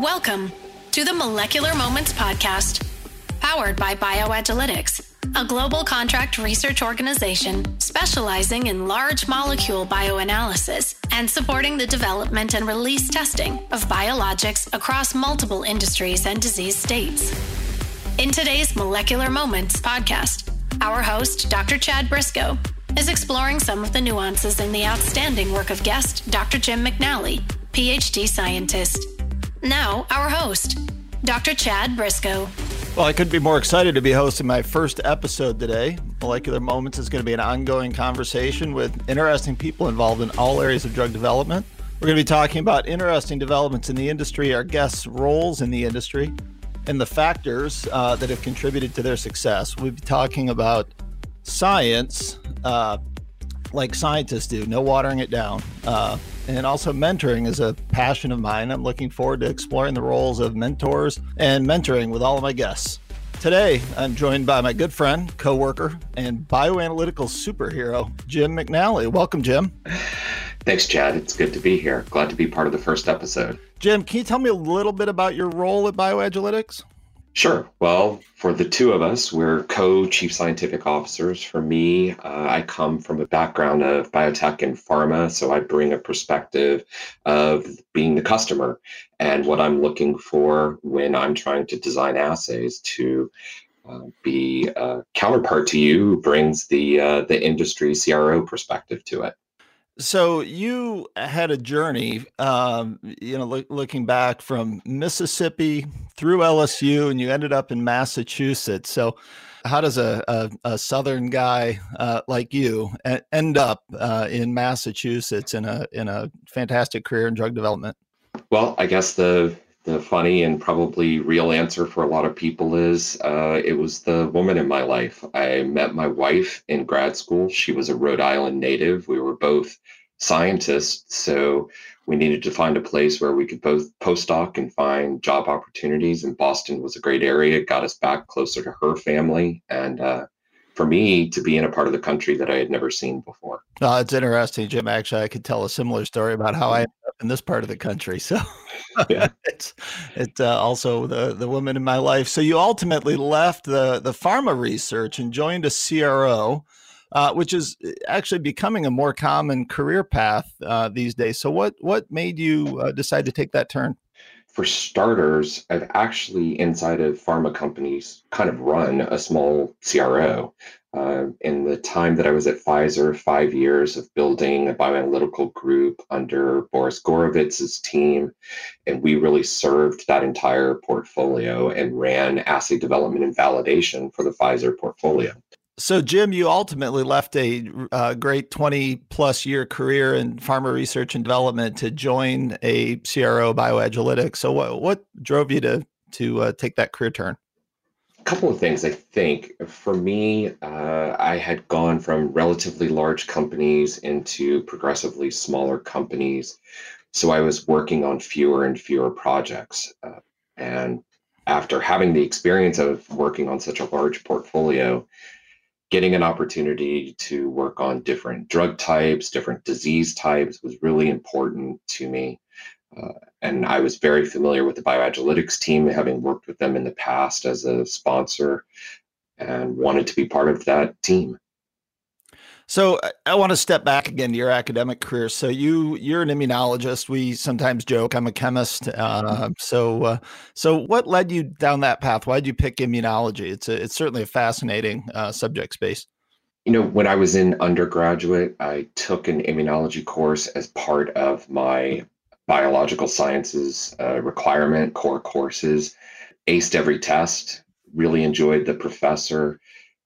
Welcome to the Molecular Moments Podcast, powered by BioAgilytix, a global contract research organization specializing in large molecule bioanalysis and supporting the development and release testing of biologics across multiple industries and disease states. In today's Molecular Moments podcast, our host, Dr. Chad Briscoe, is exploring some of the nuances in the outstanding work of guest Dr. Jim McNally, PhD scientist. Now, our host, Dr. Chad Briscoe. Well, I couldn't be more excited to be hosting my first episode today. Molecular Moments is going to be an ongoing conversation with interesting people involved in all areas of drug development. We're going to be talking about interesting developments in the industry, our guests' roles in the industry, and the factors uh, that have contributed to their success. We'll be talking about science, uh, like scientists do, no watering it down. Uh, and also mentoring is a passion of mine. I'm looking forward to exploring the roles of mentors and mentoring with all of my guests. Today, I'm joined by my good friend, coworker, and bioanalytical superhero, Jim McNally. Welcome, Jim. Thanks, Chad. It's good to be here. Glad to be part of the first episode. Jim, can you tell me a little bit about your role at BioAgilytix? Sure. Well, for the two of us, we're co chief scientific officers. For me, uh, I come from a background of biotech and pharma, so I bring a perspective of being the customer and what I'm looking for when I'm trying to design assays to uh, be a counterpart to you who brings the uh, the industry CRO perspective to it. So you had a journey, um, you know, look, looking back from Mississippi through LSU, and you ended up in Massachusetts. So, how does a, a, a Southern guy uh, like you end up uh, in Massachusetts in a in a fantastic career in drug development? Well, I guess the the funny and probably real answer for a lot of people is uh, it was the woman in my life. I met my wife in grad school. She was a Rhode Island native. We were both scientists, so we needed to find a place where we could both postdoc and find job opportunities. And Boston was a great area. It got us back closer to her family, and uh, for me to be in a part of the country that I had never seen before. Oh, it's interesting, Jim. Actually, I could tell a similar story about how I ended up in this part of the country. So yeah. it's it's uh, also the the woman in my life. So you ultimately left the the pharma research and joined a CRO. Uh, which is uh, actually becoming a more common career path uh, these days. So, what what made you uh, decide to take that turn? For starters, I've actually inside of pharma companies kind of run a small CRO. Uh, in the time that I was at Pfizer, five years of building a bioanalytical group under Boris Gorovits's team. And we really served that entire portfolio and ran assay development and validation for the Pfizer portfolio. So, Jim, you ultimately left a uh, great 20 plus year career in pharma research and development to join a CRO, BioAgilytix. So, what, what drove you to, to uh, take that career turn? A couple of things, I think. For me, uh, I had gone from relatively large companies into progressively smaller companies. So, I was working on fewer and fewer projects. Uh, and after having the experience of working on such a large portfolio, getting an opportunity to work on different drug types, different disease types was really important to me. Uh, and I was very familiar with the BioAgilytix team, having worked with them in the past as a sponsor, and wanted to be part of that team. So I want to step back again to your academic career. So you you're an immunologist. We sometimes joke I'm a chemist. Uh, so uh, so what led you down that path? Why did you pick immunology? It's a, it's certainly a fascinating uh, subject space. You know, when I was in undergraduate, I took an immunology course as part of my biological sciences uh, requirement core courses. Aced every test. Really enjoyed the professor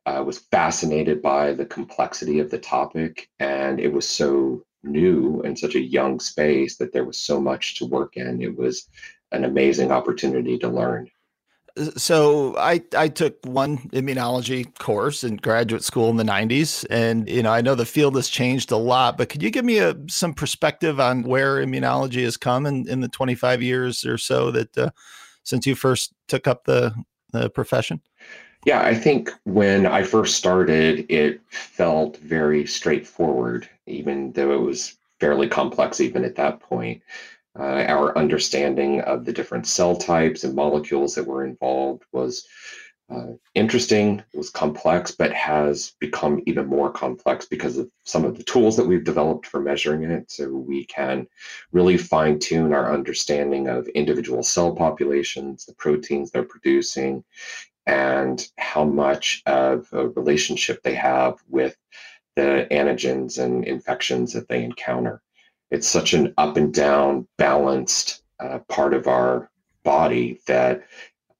I was fascinated by the complexity of the topic, and it was so new and such a young space that there was so much to work in. It was an amazing opportunity to learn. So I I took one immunology course in graduate school in the 90s and you know I know the field has changed a lot but could you give me a some perspective on where immunology has come in, in the 25 years or so that uh, since you first took up the the profession? Yeah, I think when I first started, it felt very straightforward, even though it was fairly complex even at that point. Uh, our understanding of the different cell types and molecules that were involved was uh, interesting, it was complex, but has become even more complex because of some of the tools that we've developed for measuring it. So we can really fine tune our understanding of individual cell populations, the proteins they're producing, and how much of a relationship they have with the antigens and infections that they encounter. It's such an up and down, balanced uh, part of our body that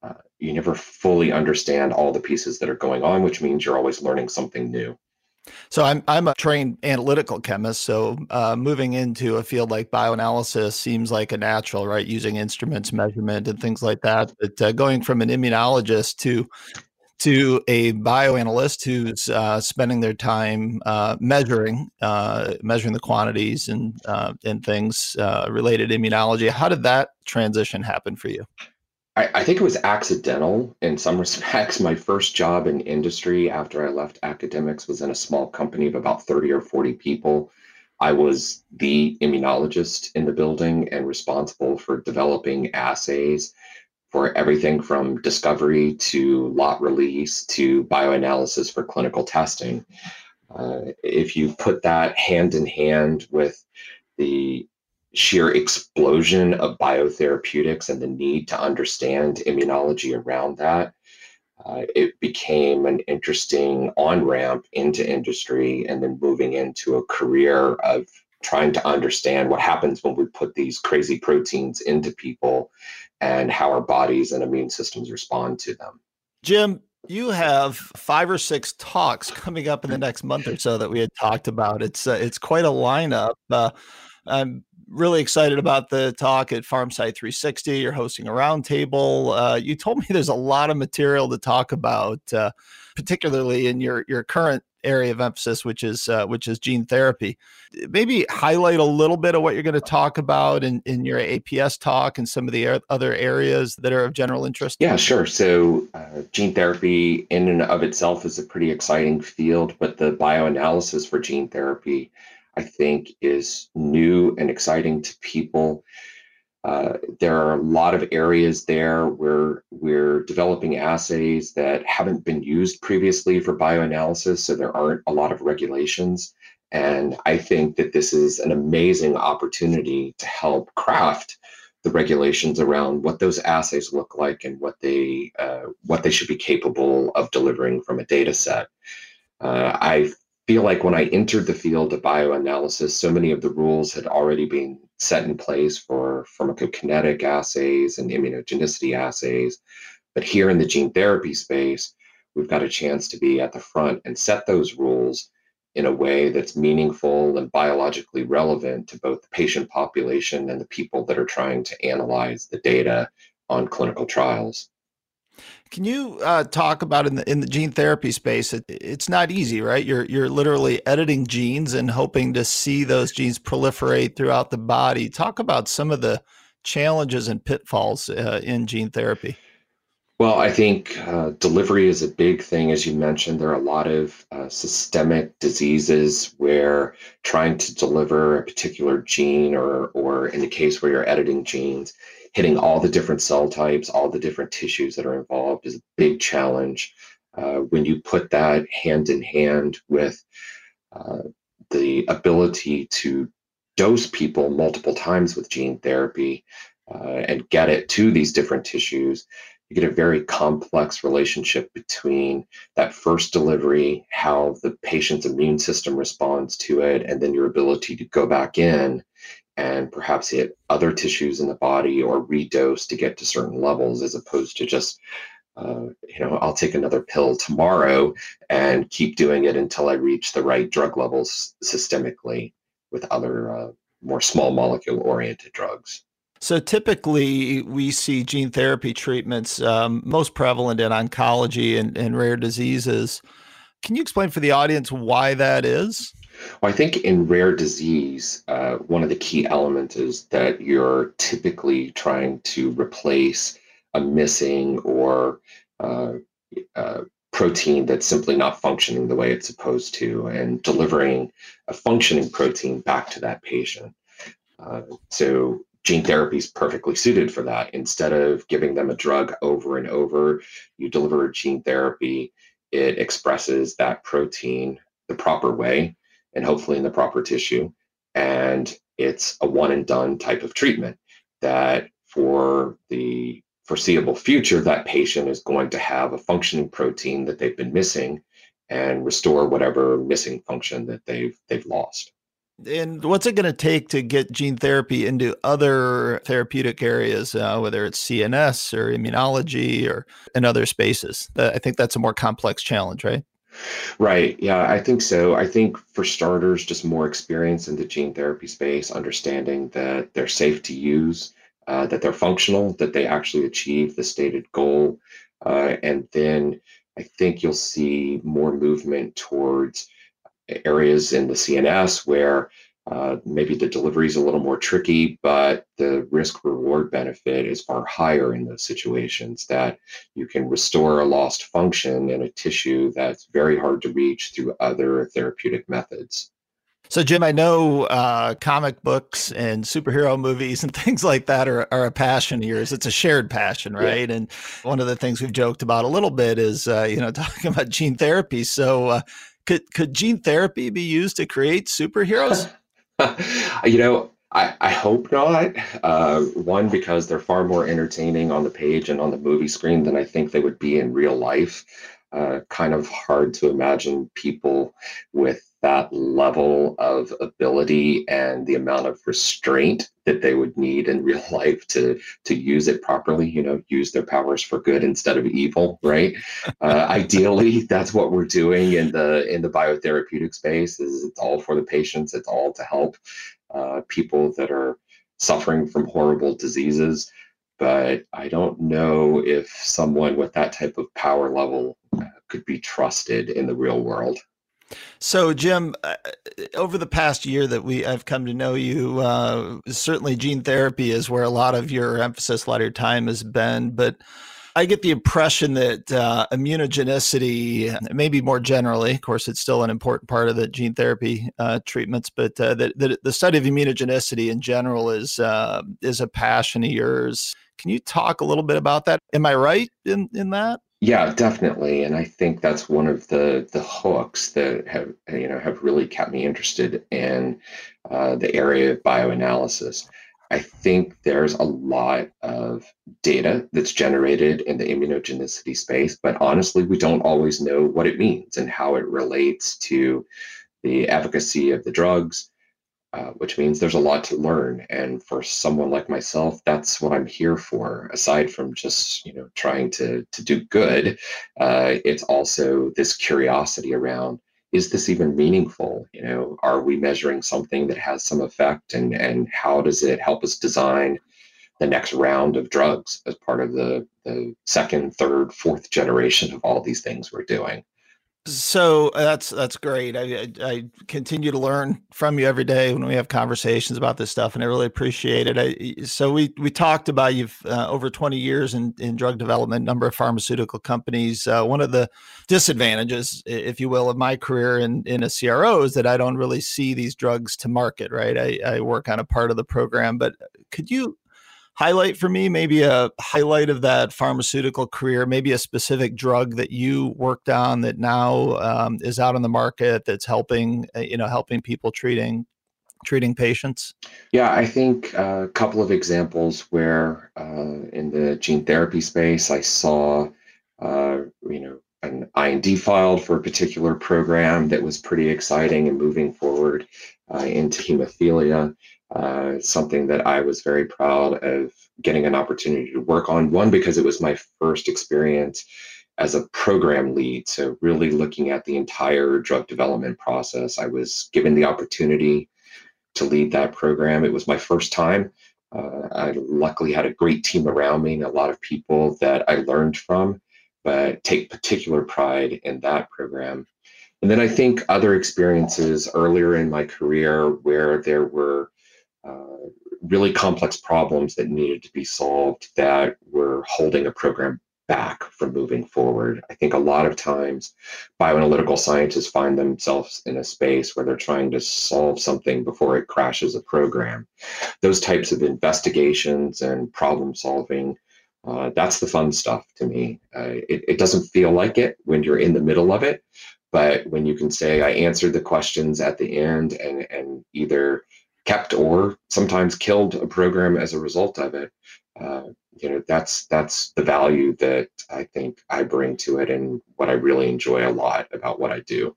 uh, you never fully understand all the pieces that are going on, which means you're always learning something new. So I'm I'm a trained analytical chemist. So uh, moving into a field like bioanalysis seems like a natural, right? Using instruments, measurement, and things like that. But uh, going from an immunologist to to a bioanalyst who's uh, spending their time uh, measuring uh, measuring the quantities and uh, and things related to immunology. How did that transition happen for you? I, I, think it was accidental in some respects. My first job in industry after I left academics was in a small company of about 30 or 40 people. I was the immunologist in the building and responsible for developing assays for everything from discovery to lot release to bioanalysis for clinical testing. Uh, if you put that hand in hand with the sheer explosion of biotherapeutics and the need to understand immunology around that, uh, it became an interesting on ramp into industry and then moving into a career of trying to understand what happens when we put these crazy proteins into people and how our bodies and immune systems respond to them. Jim, you have five or six talks coming up in the next month or so that we had talked about. It's uh, it's quite a lineup. Uh, I'm really excited about the talk at PharmSci 360. You're hosting a roundtable. Uh, you told me there's a lot of material to talk about, uh, particularly in your your current area of emphasis, which is uh, which is gene therapy. Maybe highlight a little bit of what you're going to talk about in, in your APS talk and some of the other areas that are of general interest. Yeah, sure. So uh, gene therapy in and of itself is a pretty exciting field, but the bioanalysis for gene therapy, I think, is new and exciting to people. Uh, there are a lot of areas there where we're developing assays that haven't been used previously for bioanalysis, so there aren't a lot of regulations. And I think that this is an amazing opportunity to help craft the regulations around what those assays look like and what they uh, what they should be capable of delivering from a data set. Uh, I feel like when I entered the field of bioanalysis, so many of the rules had already been set in place for pharmacokinetic assays and immunogenicity assays. But here in the gene therapy space, we've got a chance to be at the front and set those rules in a way that's meaningful and biologically relevant to both the patient population and the people that are trying to analyze the data on clinical trials. Can you uh, talk about in the in the gene therapy space? It, it's not easy, right? You're you're literally editing genes and hoping to see those genes proliferate throughout the body. Talk about some of the challenges and pitfalls uh, in gene therapy. Well, I think uh, delivery is a big thing, as you mentioned. There are a lot of uh, systemic diseases where trying to deliver a particular gene, or or in the case where you're editing genes, hitting all the different cell types, all the different tissues that are involved is a big challenge. Uh, when you put that hand in hand with uh, the ability to dose people multiple times with gene therapy uh, and get it to these different tissues, you get a very complex relationship between that first delivery, how the patient's immune system responds to it, and then your ability to go back in and perhaps hit other tissues in the body or redose to get to certain levels as opposed to just uh, you know i'll take another pill tomorrow and keep doing it until i reach the right drug levels systemically with other uh, more small molecule oriented drugs so typically, we see gene therapy treatments um, most prevalent in oncology and, and rare diseases. Can you explain for the audience why that is? Well, I think in rare disease, uh, one of the key elements is that you're typically trying to replace a missing or uh, uh, protein that's simply not functioning the way it's supposed to and delivering a functioning protein back to that patient. Uh, so gene therapy is perfectly suited for that. Instead of giving them a drug over and over, you deliver gene therapy, it expresses that protein the proper way and hopefully in the proper tissue. And it's a one and done type of treatment that for the foreseeable future, that patient is going to have a functioning protein that they've been missing and restore whatever missing function that they've they've lost. And what's it going to take to get gene therapy into other therapeutic areas, uh, whether it's CNS or immunology or in other spaces? Uh, I think that's a more complex challenge, right? Right. Yeah, I think so. I think for starters, just more experience in the gene therapy space, understanding that they're safe to use, uh, that they're functional, that they actually achieve the stated goal. Uh, and then I think you'll see more movement towards areas in the CNS where uh, maybe the delivery is a little more tricky, but the risk reward benefit is far higher in those situations that you can restore a lost function in a tissue that's very hard to reach through other therapeutic methods. So, Jim, I know uh, comic books and superhero movies and things like that are, are a passion of yours. It's a shared passion, right? Yeah. And one of the things we've joked about a little bit is, uh, you know, talking about gene therapy. So, uh, could could gene therapy be used to create superheroes? you know, I, I hope not. Uh, one, because they're far more entertaining on the page and on the movie screen than I think they would be in real life. Uh, kind of hard to imagine people with that level of ability and the amount of restraint that they would need in real life to to use it properly you know use their powers for good instead of evil right? Uh, ideally that's what we're doing in the in the biotherapeutic space is it's all for the patients. It's all to help uh, people that are suffering from horrible diseases. But i don't know if someone with that type of power level uh, could be trusted in the real world so, Jim, uh, over the past year that we I've come to know you, uh, certainly gene therapy is where a lot of your emphasis, a lot of your time has been. But I get the impression that uh, immunogenicity, maybe more generally, of course, it's still an important part of the gene therapy uh, treatments, but uh, that, that, the study of immunogenicity in general is uh, is a passion of yours. Can you talk a little bit about that? Am I right in in that? Yeah, definitely, and I think that's one of the the hooks that have you know have really kept me interested in uh, the area of bioanalysis. I think there's a lot of data that's generated in the immunogenicity space, but honestly, we don't always know what it means and how it relates to the efficacy of the drugs, uh, which means there's a lot to learn. And for someone like myself, that's what I'm here for. Aside from just you know trying to to do good, uh, it's also this curiosity around is this even meaningful? You know, are we measuring something that has some effect, and and how does it help us design the next round of drugs as part of the the second, third, fourth generation of all these things we're doing? So uh, that's that's great. I, I continue to learn from you every day when we have conversations about this stuff, and I really appreciate it. I, so we we talked about you've uh, over twenty years in, in drug development, number of pharmaceutical companies. Uh, one of the disadvantages, if you will, of my career in in a CRO is that I don't really see these drugs to market. Right, I, I work on a part of the program, but could you highlight for me maybe a highlight of that pharmaceutical career maybe a specific drug that you worked on that now um, is out on the market that's helping uh, you know helping people treating treating patients? Yeah i think a couple of examples where uh, in the gene therapy space i saw uh, you know an IND filed for a particular program that was pretty exciting and moving forward uh, into hemophilia uh, something that I was very proud of getting an opportunity to work on. One, because it was my first experience as a program lead. So, really looking at the entire drug development process. I was given the opportunity to lead that program. It was my first time. Uh, I luckily had a great team around me and a lot of people that I learned from, but take particular pride in that program. And then I think other experiences earlier in my career where there were really complex problems that needed to be solved that were holding a program back from moving forward. I think a lot of times bioanalytical scientists find themselves in a space where they're trying to solve something before it crashes a program. Those types of investigations and problem solving. Uh, that's the fun stuff to me. Uh, it, it doesn't feel like it when you're in the middle of it, but when you can say, I answered the questions at the end and, and either kept or sometimes killed a program as a result of it, uh, you know that's that's the value that I think I bring to it and what I really enjoy a lot about what I do.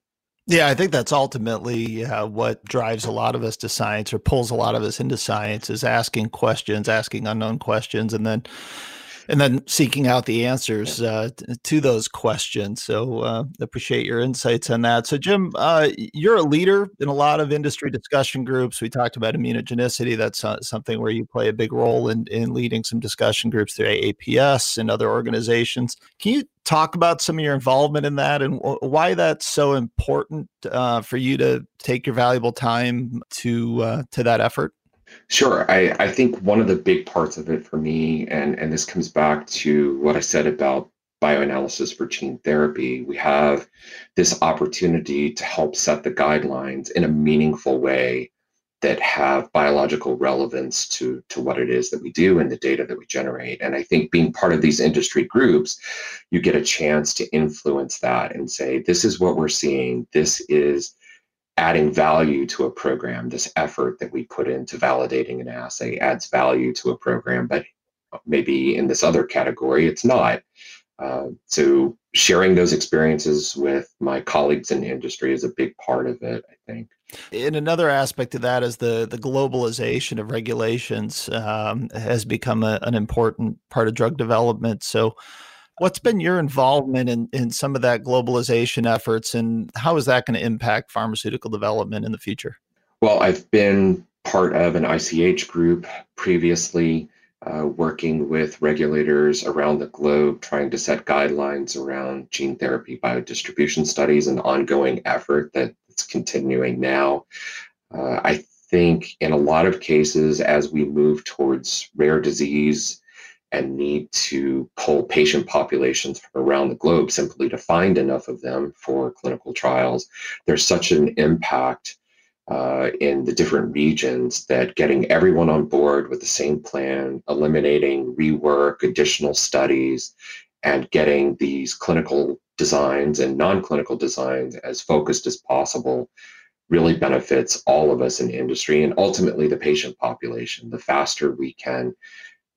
Yeah, I think that's ultimately uh, what drives a lot of us to science or pulls a lot of us into science is asking questions, asking unknown questions, and then and then seeking out the answers uh, to those questions. So uh, appreciate your insights on that. So Jim, uh, you're a leader in a lot of industry discussion groups. We talked about immunogenicity. That's uh, something where you play a big role in, in leading some discussion groups through AAPS and other organizations. Can you talk about some of your involvement in that and why that's so important uh, for you to take your valuable time to uh, to that effort? Sure. I, I think one of the big parts of it for me, and, and this comes back to what I said about bioanalysis for gene therapy, we have this opportunity to help set the guidelines in a meaningful way that have biological relevance to, to what it is that we do and the data that we generate. And I think being part of these industry groups, you get a chance to influence that and say, this is what we're seeing. This is adding value to a program. This effort that we put into validating an assay adds value to a program, but maybe in this other category, it's not. Uh, so sharing those experiences with my colleagues in the industry is a big part of it, I think. And another aspect of that is the the globalization of regulations um, has become a, an important part of drug development. So, What's been your involvement in, in some of that globalization efforts, and how is that going to impact pharmaceutical development in the future? Well, I've been part of an ICH group previously, uh, working with regulators around the globe, trying to set guidelines around gene therapy biodistribution studies, an ongoing effort that's continuing now. Uh, I think in a lot of cases, as we move towards rare disease and need to pull patient populations from around the globe simply to find enough of them for clinical trials. There's such an impact uh, in the different regions that getting everyone on board with the same plan, eliminating rework, additional studies, and getting these clinical designs and non clinical designs as focused as possible really benefits all of us in industry and ultimately the patient population. The faster we can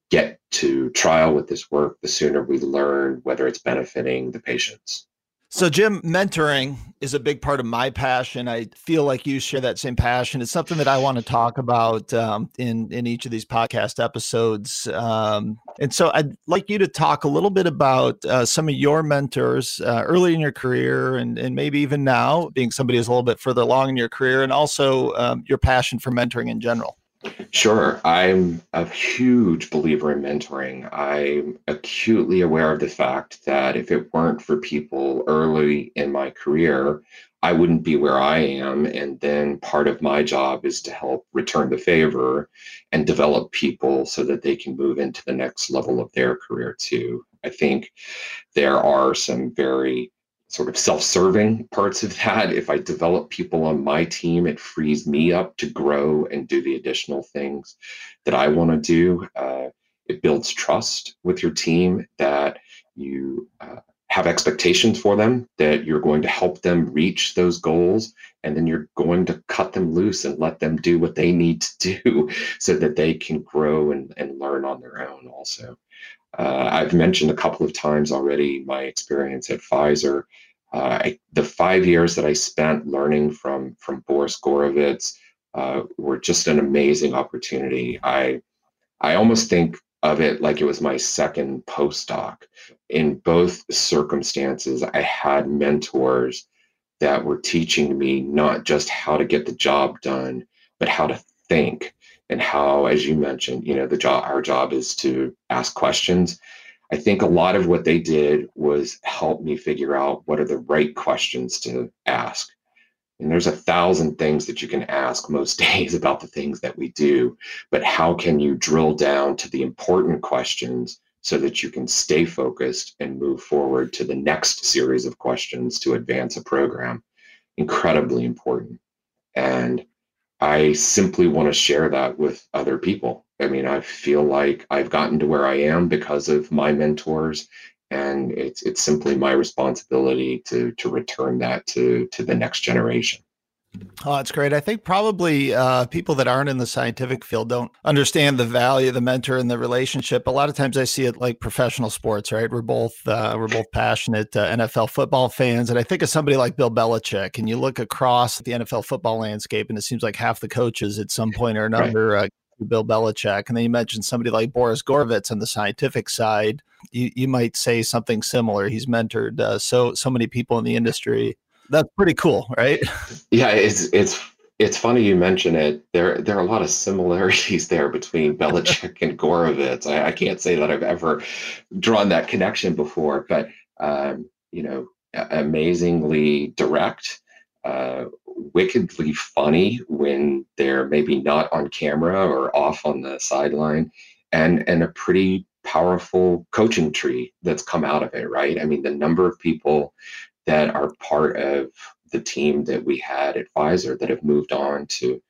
get to trial with this work, the sooner we learn whether it's benefiting the patients. So, Jim, mentoring is a big part of my passion. I feel like you share that same passion. It's something that I want to talk about um, in in each of these podcast episodes. Um, and so, I'd like you to talk a little bit about uh, some of your mentors uh, early in your career, and and maybe even now, being somebody who's a little bit further along in your career, and also um, your passion for mentoring in general. Sure. I'm a huge believer in mentoring. I'm acutely aware of the fact that if it weren't for people early in my career, I wouldn't be where I am. And then part of my job is to help return the favor and develop people so that they can move into the next level of their career too. I think there are some very sort of self-serving parts of that. If i develop people on my team it frees me up to grow and do the additional things that i want to do. Uh, it builds trust with your team that you uh, have expectations for them that you're going to help them reach those goals and then you're going to cut them loose and let them do what they need to do so that they can grow and, and learn on their own also uh, I've mentioned a couple of times already my experience at Pfizer. Uh, I, the five years that I spent learning from from Boris Gorovits uh, were just an amazing opportunity. I I almost think of it like it was my second postdoc. In both circumstances, I had mentors that were teaching me not just how to get the job done, but how to think and how, as you mentioned, you know, the job our job is to ask questions. I think a lot of what they did was help me figure out what are the right questions to ask. And there's a thousand things that you can ask most days about the things that we do, but how can you drill down to the important questions so that you can stay focused and move forward to the next series of questions to advance a program. Incredibly important. And I simply want to share that with other people. I mean, I feel like I've gotten to where I am because of my mentors, and it's it's simply my responsibility to to return that to to the next generation. Oh, that's great. I think probably uh, people that aren't in the scientific field don't understand the value of the mentor and the relationship. A lot of times, I see it like professional sports. Right? We're both uh, we're both passionate uh, NFL football fans, and I think of somebody like Bill Belichick, and you look across the NFL football landscape, and it seems like half the coaches at some point or another. Right. Uh, Bill Belichick, and then you mentioned somebody like Boris Gorovits on the scientific side. You you might say something similar. He's mentored uh, so so many people in the industry that's pretty cool, right? Yeah, it's it's it's funny you mention it. There there are a lot of similarities there between Belichick and Gorovits. I, I, can't say that I've ever drawn that connection before, but um, you know, amazingly direct, uh, wickedly funny when they're maybe not on camera or off on the sideline, and and a pretty powerful coaching tree that's come out of it. Right? I mean, the number of people that are part of the team that we had at Pfizer that have moved on to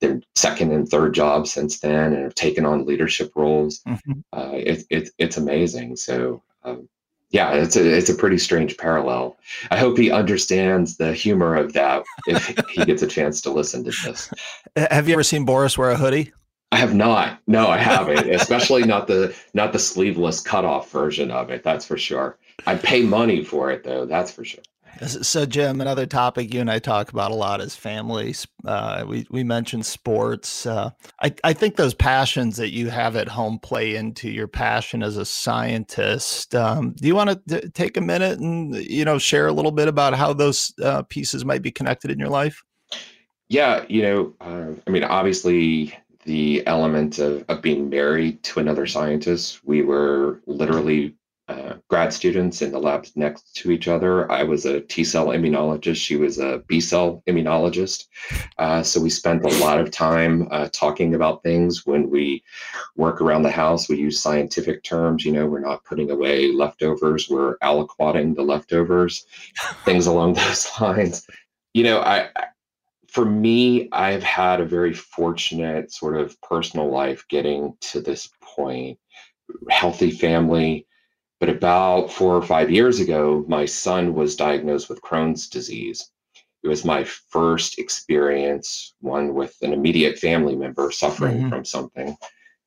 their second and third jobs since then and have taken on leadership roles. Mm-hmm. Uh, it, it, it's amazing. So, um, yeah, it's a it's a pretty strange parallel. I hope he understands the humor of that if he gets a chance to listen to this. Have you ever seen Boris wear a hoodie? I have not. No, I haven't. Especially not the not the sleeveless cutoff version of it. That's for sure. I pay money for it though. That's for sure. So, Jim, another topic you and I talk about a lot is families. Uh, we we mentioned sports. Uh, I I think those passions that you have at home play into your passion as a scientist. Um, do you want to take a minute and you know share a little bit about how those uh, pieces might be connected in your life? Yeah, you know, uh, I mean, obviously, the element of, of being married to another scientist. We were literally uh, grad students in the labs next to each other. I was a T cell immunologist. She was a B cell immunologist. Uh, so we spent a lot of time uh, talking about things. When we work around the house, we use scientific terms. You know, we're not putting away leftovers, we're aliquoting the leftovers, things along those lines. You know, I, for me, I've had a very fortunate sort of personal life getting to this point. Healthy family. But about four or five years ago, my son was diagnosed with Crohn's disease. It was my first experience, one with an immediate family member suffering mm-hmm. from something.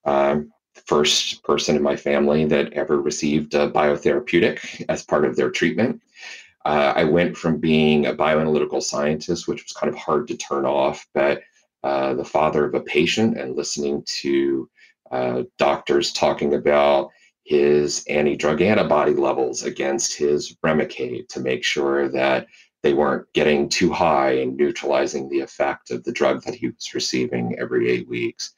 Um, first person in my family that ever received a biotherapeutic as part of their treatment. Uh, I went from being a bioanalytical scientist, which was kind of hard to turn off, but uh, the father of a patient and listening to uh, doctors talking about his anti-drug antibody levels against his Remicade to make sure that they weren't getting too high and neutralizing the effect of the drug that he was receiving every eight weeks.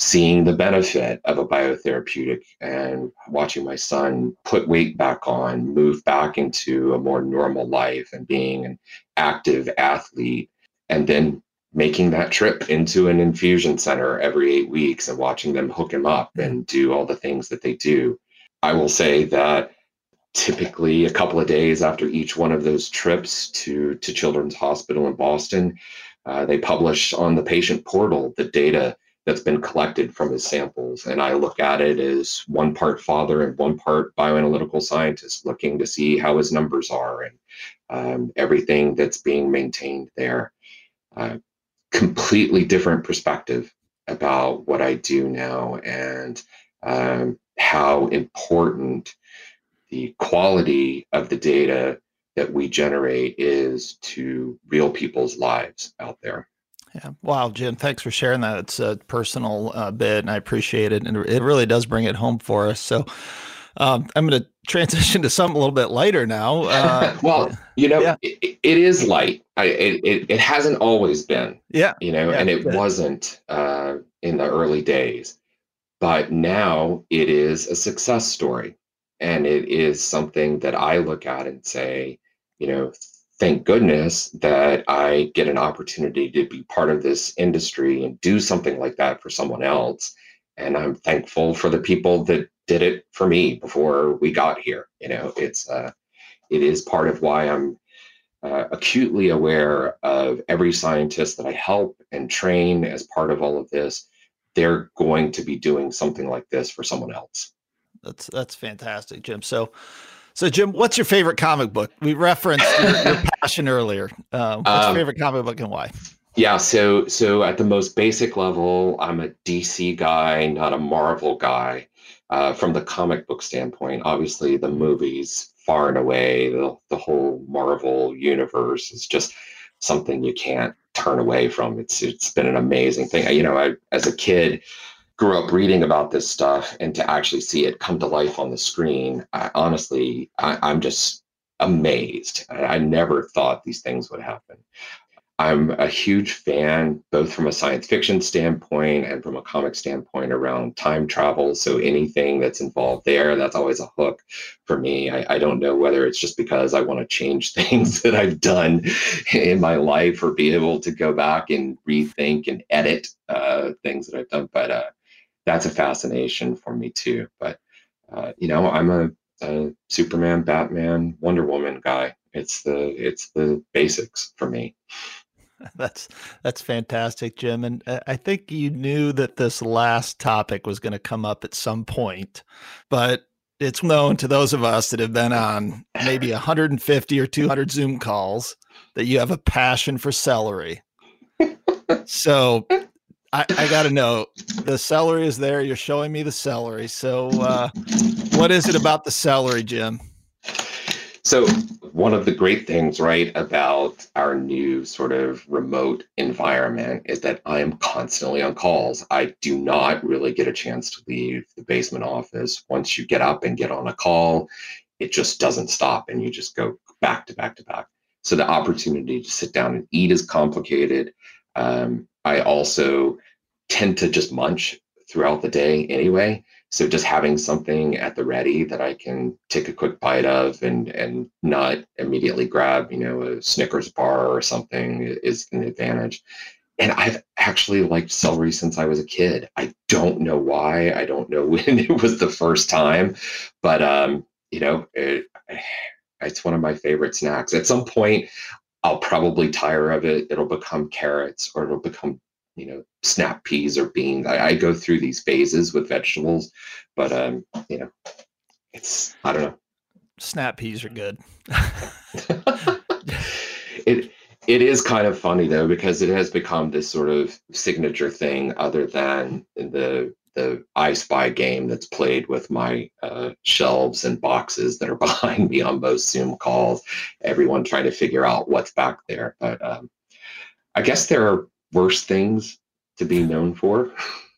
Seeing the benefit of a biotherapeutic and watching my son put weight back on, move back into a more normal life and being an active athlete, and then making that trip into an infusion center every eight weeks and watching them hook him up and do all the things that they do. I will say that typically a couple of days after each one of those trips to, to Children's Hospital in Boston, uh, they publish on the patient portal the data that's been collected from his samples. And I look at it as one part father and one part bioanalytical scientist, looking to see how his numbers are and um, everything that's being maintained there. Uh, completely different perspective about what I do now and um, how important the quality of the data that we generate is to real people's lives out there. Yeah. Wow, Jim, thanks for sharing that. It's a personal uh, bit, and I appreciate it. And it really does bring it home for us. So um, I'm going to transition to something a little bit lighter now. Uh, well, you know, yeah. it, it is light. I, it, it, hasn't always been. Yeah. You know, yeah, and it wasn't uh, in the early days. But now it is a success story. And it is something that I look at and say, you know, thank goodness that I get an opportunity to be part of this industry and do something like that for someone else. And I'm thankful for the people that did it for me before we got here. You know, it's uh, it is part of why I'm uh, acutely aware of every scientist that I help and train as part of all of this. They're going to be doing something like this for someone else. That's that's fantastic, Jim. So, so Jim, what's your favorite comic book? We referenced your, your passion earlier. Uh, what's um, your favorite comic book and why? Yeah, so so at the most basic level, I'm a DC guy, not a Marvel guy. Uh, from the comic book standpoint, obviously the movies far and away the, the whole Marvel universe is just something you can't turn away from. It's it's been an amazing thing. You know, I, as a kid, grew up reading about this stuff, and to actually see it come to life on the screen, I, honestly, I, am just amazed. I, I never thought these things would happen. I'm a huge fan, both from a science fiction standpoint and from a comic standpoint around time travel. So anything that's involved there, that's always a hook for me. I, I don't know whether it's just because I want to change things that I've done in my life or be able to go back and rethink and edit uh, things that I've done, but uh, that's a fascination for me too. But uh, you know, I'm a, a Superman, Batman, Wonder Woman guy. It's the it's the basics for me. That's that's fantastic, Jim. And uh, I think you knew that this last topic was going to come up at some point, but it's known to those of us that have been on maybe 150 or 200 Zoom calls that you have a passion for celery. So I, I got to know the celery is there. You're showing me the celery. So, uh, what is it about the celery, Jim? So, one of the great things, right, about our new sort of remote environment is that I am constantly on calls. I do not really get a chance to leave the basement office. Once you get up and get on a call, it just doesn't stop and you just go back to back to back. So, the opportunity to sit down and eat is complicated. Um, I also tend to just munch throughout the day anyway. So just having something at the ready that I can take a quick bite of and and not immediately grab, you know, a Snickers bar or something is an advantage. And I've actually liked celery since I was a kid. I don't know why. I don't know when it was the first time, but um, you know, it, it's one of my favorite snacks. At some point, I'll probably tire of it. It'll become carrots or it'll become you know snap peas or beans. I, I go through these phases with vegetables, but um, you know, it's I don't know. Snap peas are good. it it is kind of funny though because it has become this sort of signature thing other than the the I Spy game that's played with my uh, shelves and boxes that are behind me on most Zoom calls. Everyone trying to figure out what's back there, but um, I guess there are worse things to be known for.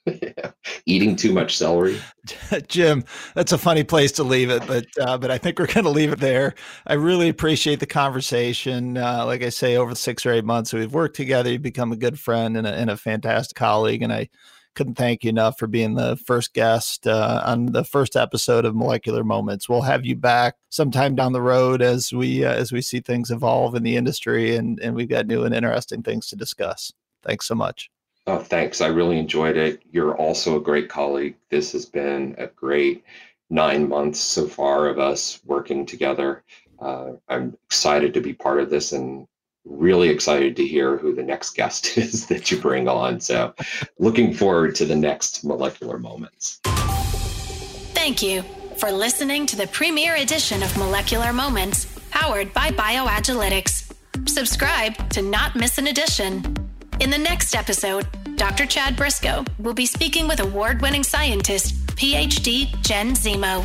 Eating too much celery. Jim, that's a funny place to leave it, but uh, but I think we're going to leave it there. I really appreciate the conversation. Uh, like I say, over six or eight months we've worked together, you've become a good friend and a, and a fantastic colleague, and I couldn't thank you enough for being the first guest uh, on the first episode of Molecular Moments. We'll have you back sometime down the road as we uh, as we see things evolve in the industry and and we've got new and interesting things to discuss. Thanks so much. Oh, thanks. I really enjoyed it. You're also a great colleague. This has been a great nine months so far of us working together. Uh, I'm excited to be part of this and really excited to hear who the next guest is that you bring on. So, looking forward to the next molecular moments. Thank you for listening to the premiere edition of Molecular Moments, powered by BioAgilytix. Subscribe to not miss an edition. In the next episode, Dr. Chad Briscoe will be speaking with award winning scientist, PhD Jen Zemo.